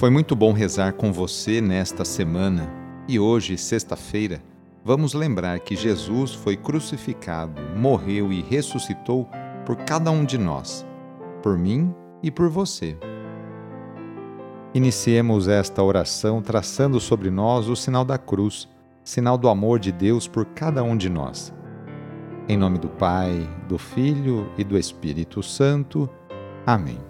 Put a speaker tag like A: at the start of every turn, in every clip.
A: Foi muito bom rezar com você nesta semana e hoje, sexta-feira, vamos lembrar que Jesus foi crucificado, morreu e ressuscitou por cada um de nós, por mim e por você. Iniciemos esta oração traçando sobre nós o sinal da cruz, sinal do amor de Deus por cada um de nós. Em nome do Pai, do Filho e do Espírito Santo. Amém.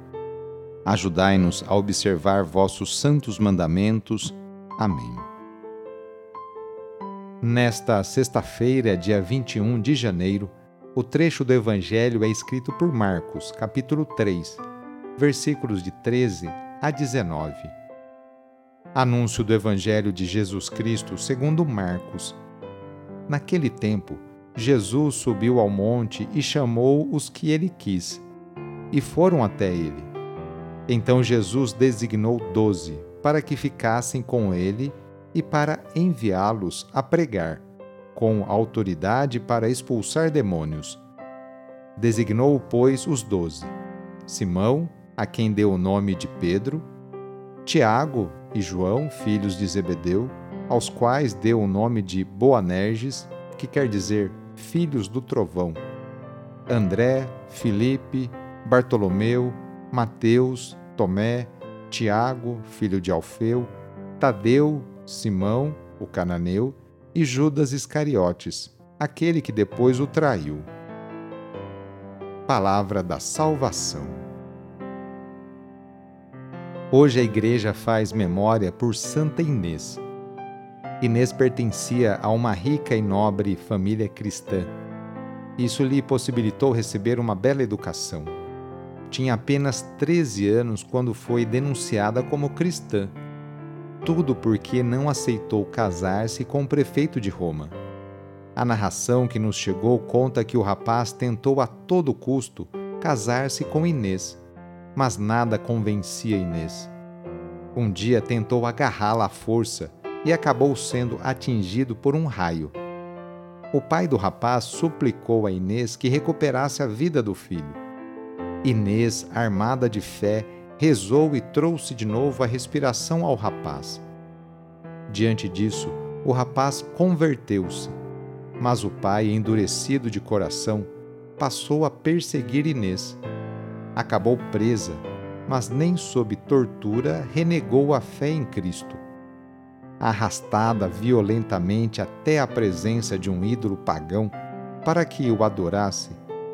A: Ajudai-nos a observar vossos santos mandamentos. Amém. Nesta sexta-feira, dia 21 de janeiro, o trecho do Evangelho é escrito por Marcos, capítulo 3, versículos de 13 a 19. Anúncio do Evangelho de Jesus Cristo segundo Marcos. Naquele tempo, Jesus subiu ao monte e chamou os que ele quis, e foram até ele então Jesus designou doze para que ficassem com ele e para enviá-los a pregar, com autoridade para expulsar demônios. Designou, pois, os doze: Simão, a quem deu o nome de Pedro, Tiago e João, filhos de Zebedeu, aos quais deu o nome de Boanerges, que quer dizer filhos do trovão, André, Filipe, Bartolomeu, Mateus, Tomé, Tiago, filho de Alfeu, Tadeu, Simão, o cananeu, e Judas Iscariotes, aquele que depois o traiu. Palavra da Salvação. Hoje a Igreja faz memória por Santa Inês. Inês pertencia a uma rica e nobre família cristã. Isso lhe possibilitou receber uma bela educação tinha apenas 13 anos quando foi denunciada como cristã. Tudo porque não aceitou casar-se com o prefeito de Roma. A narração que nos chegou conta que o rapaz tentou a todo custo casar-se com Inês, mas nada convencia Inês. Um dia tentou agarrá-la à força e acabou sendo atingido por um raio. O pai do rapaz suplicou a Inês que recuperasse a vida do filho. Inês, armada de fé, rezou e trouxe de novo a respiração ao rapaz. Diante disso, o rapaz converteu-se, mas o pai, endurecido de coração, passou a perseguir Inês. Acabou presa, mas nem sob tortura renegou a fé em Cristo. Arrastada violentamente até a presença de um ídolo pagão para que o adorasse,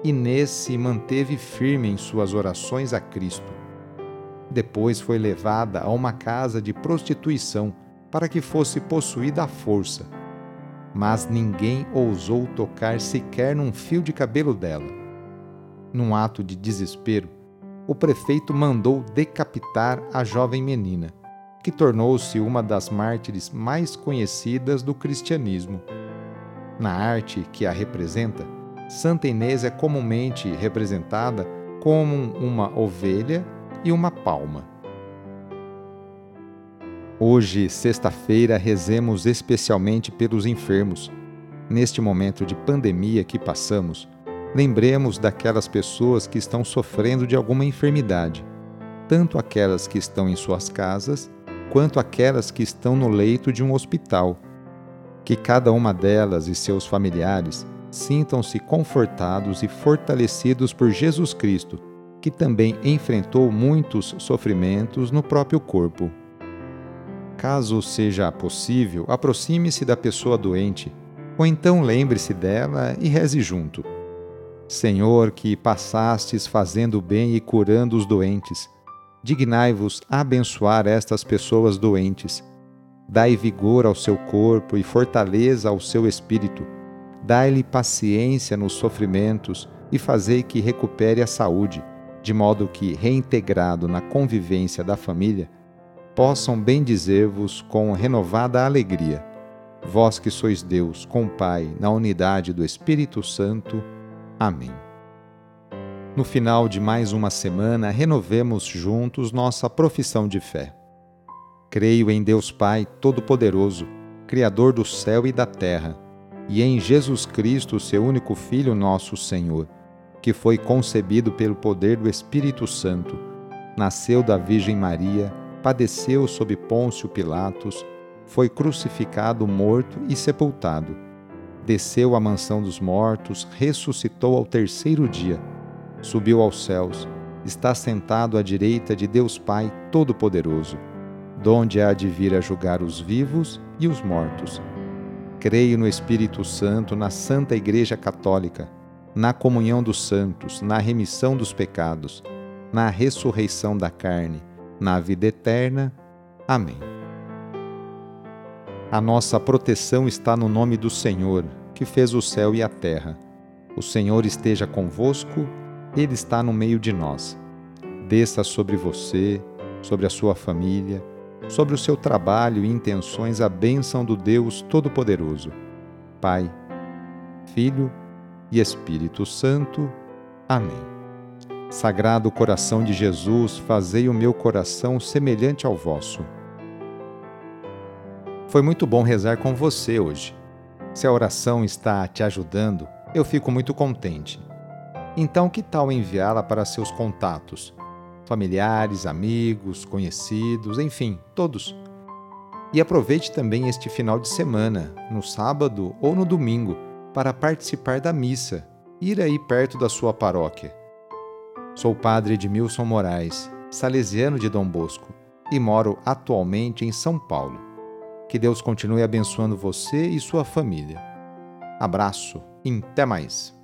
A: Inês se manteve firme em suas orações a Cristo. Depois foi levada a uma casa de prostituição para que fosse possuída à força. Mas ninguém ousou tocar sequer num fio de cabelo dela. Num ato de desespero, o prefeito mandou decapitar a jovem menina, que tornou-se uma das mártires mais conhecidas do cristianismo. Na arte que a representa, Santa Inês é comumente representada como uma ovelha e uma palma. Hoje, sexta-feira, rezemos especialmente pelos enfermos. Neste momento de pandemia que passamos, lembremos daquelas pessoas que estão sofrendo de alguma enfermidade, tanto aquelas que estão em suas casas, quanto aquelas que estão no leito de um hospital. Que cada uma delas e seus familiares sintam-se confortados e fortalecidos por Jesus Cristo, que também enfrentou muitos sofrimentos no próprio corpo. Caso seja possível, aproxime-se da pessoa doente, ou então lembre-se dela e reze junto. Senhor, que passastes fazendo bem e curando os doentes, dignai-vos abençoar estas pessoas doentes. Dai vigor ao seu corpo e fortaleza ao seu espírito Dai-lhe paciência nos sofrimentos e fazei que recupere a saúde, de modo que, reintegrado na convivência da família, possam bendizer-vos com renovada alegria. Vós que sois Deus, com Pai, na unidade do Espírito Santo. Amém. No final de mais uma semana, renovemos juntos nossa profissão de fé. Creio em Deus Pai Todo-Poderoso, Criador do céu e da terra, e em Jesus Cristo, seu único Filho, nosso Senhor, que foi concebido pelo poder do Espírito Santo, nasceu da Virgem Maria, padeceu sob Pôncio Pilatos, foi crucificado, morto e sepultado. Desceu à mansão dos mortos, ressuscitou ao terceiro dia subiu aos céus, está sentado à direita de Deus Pai Todo-Poderoso, donde há de vir a julgar os vivos e os mortos. Creio no Espírito Santo, na Santa Igreja Católica, na comunhão dos santos, na remissão dos pecados, na ressurreição da carne, na vida eterna. Amém. A nossa proteção está no nome do Senhor, que fez o céu e a terra. O Senhor esteja convosco ele está no meio de nós. Desça sobre você, sobre a sua família, sobre o seu trabalho e intenções a bênção do Deus Todo-Poderoso. Pai, Filho e Espírito Santo. Amém. Sagrado coração de Jesus, fazei o meu coração semelhante ao vosso. Foi muito bom rezar com você hoje. Se a oração está te ajudando, eu fico muito contente. Então, que tal enviá-la para seus contatos? Familiares, amigos, conhecidos, enfim, todos. E aproveite também este final de semana, no sábado ou no domingo, para participar da missa, ir aí perto da sua paróquia. Sou o padre Edmilson Moraes, salesiano de Dom Bosco, e moro atualmente em São Paulo. Que Deus continue abençoando você e sua família. Abraço e até mais!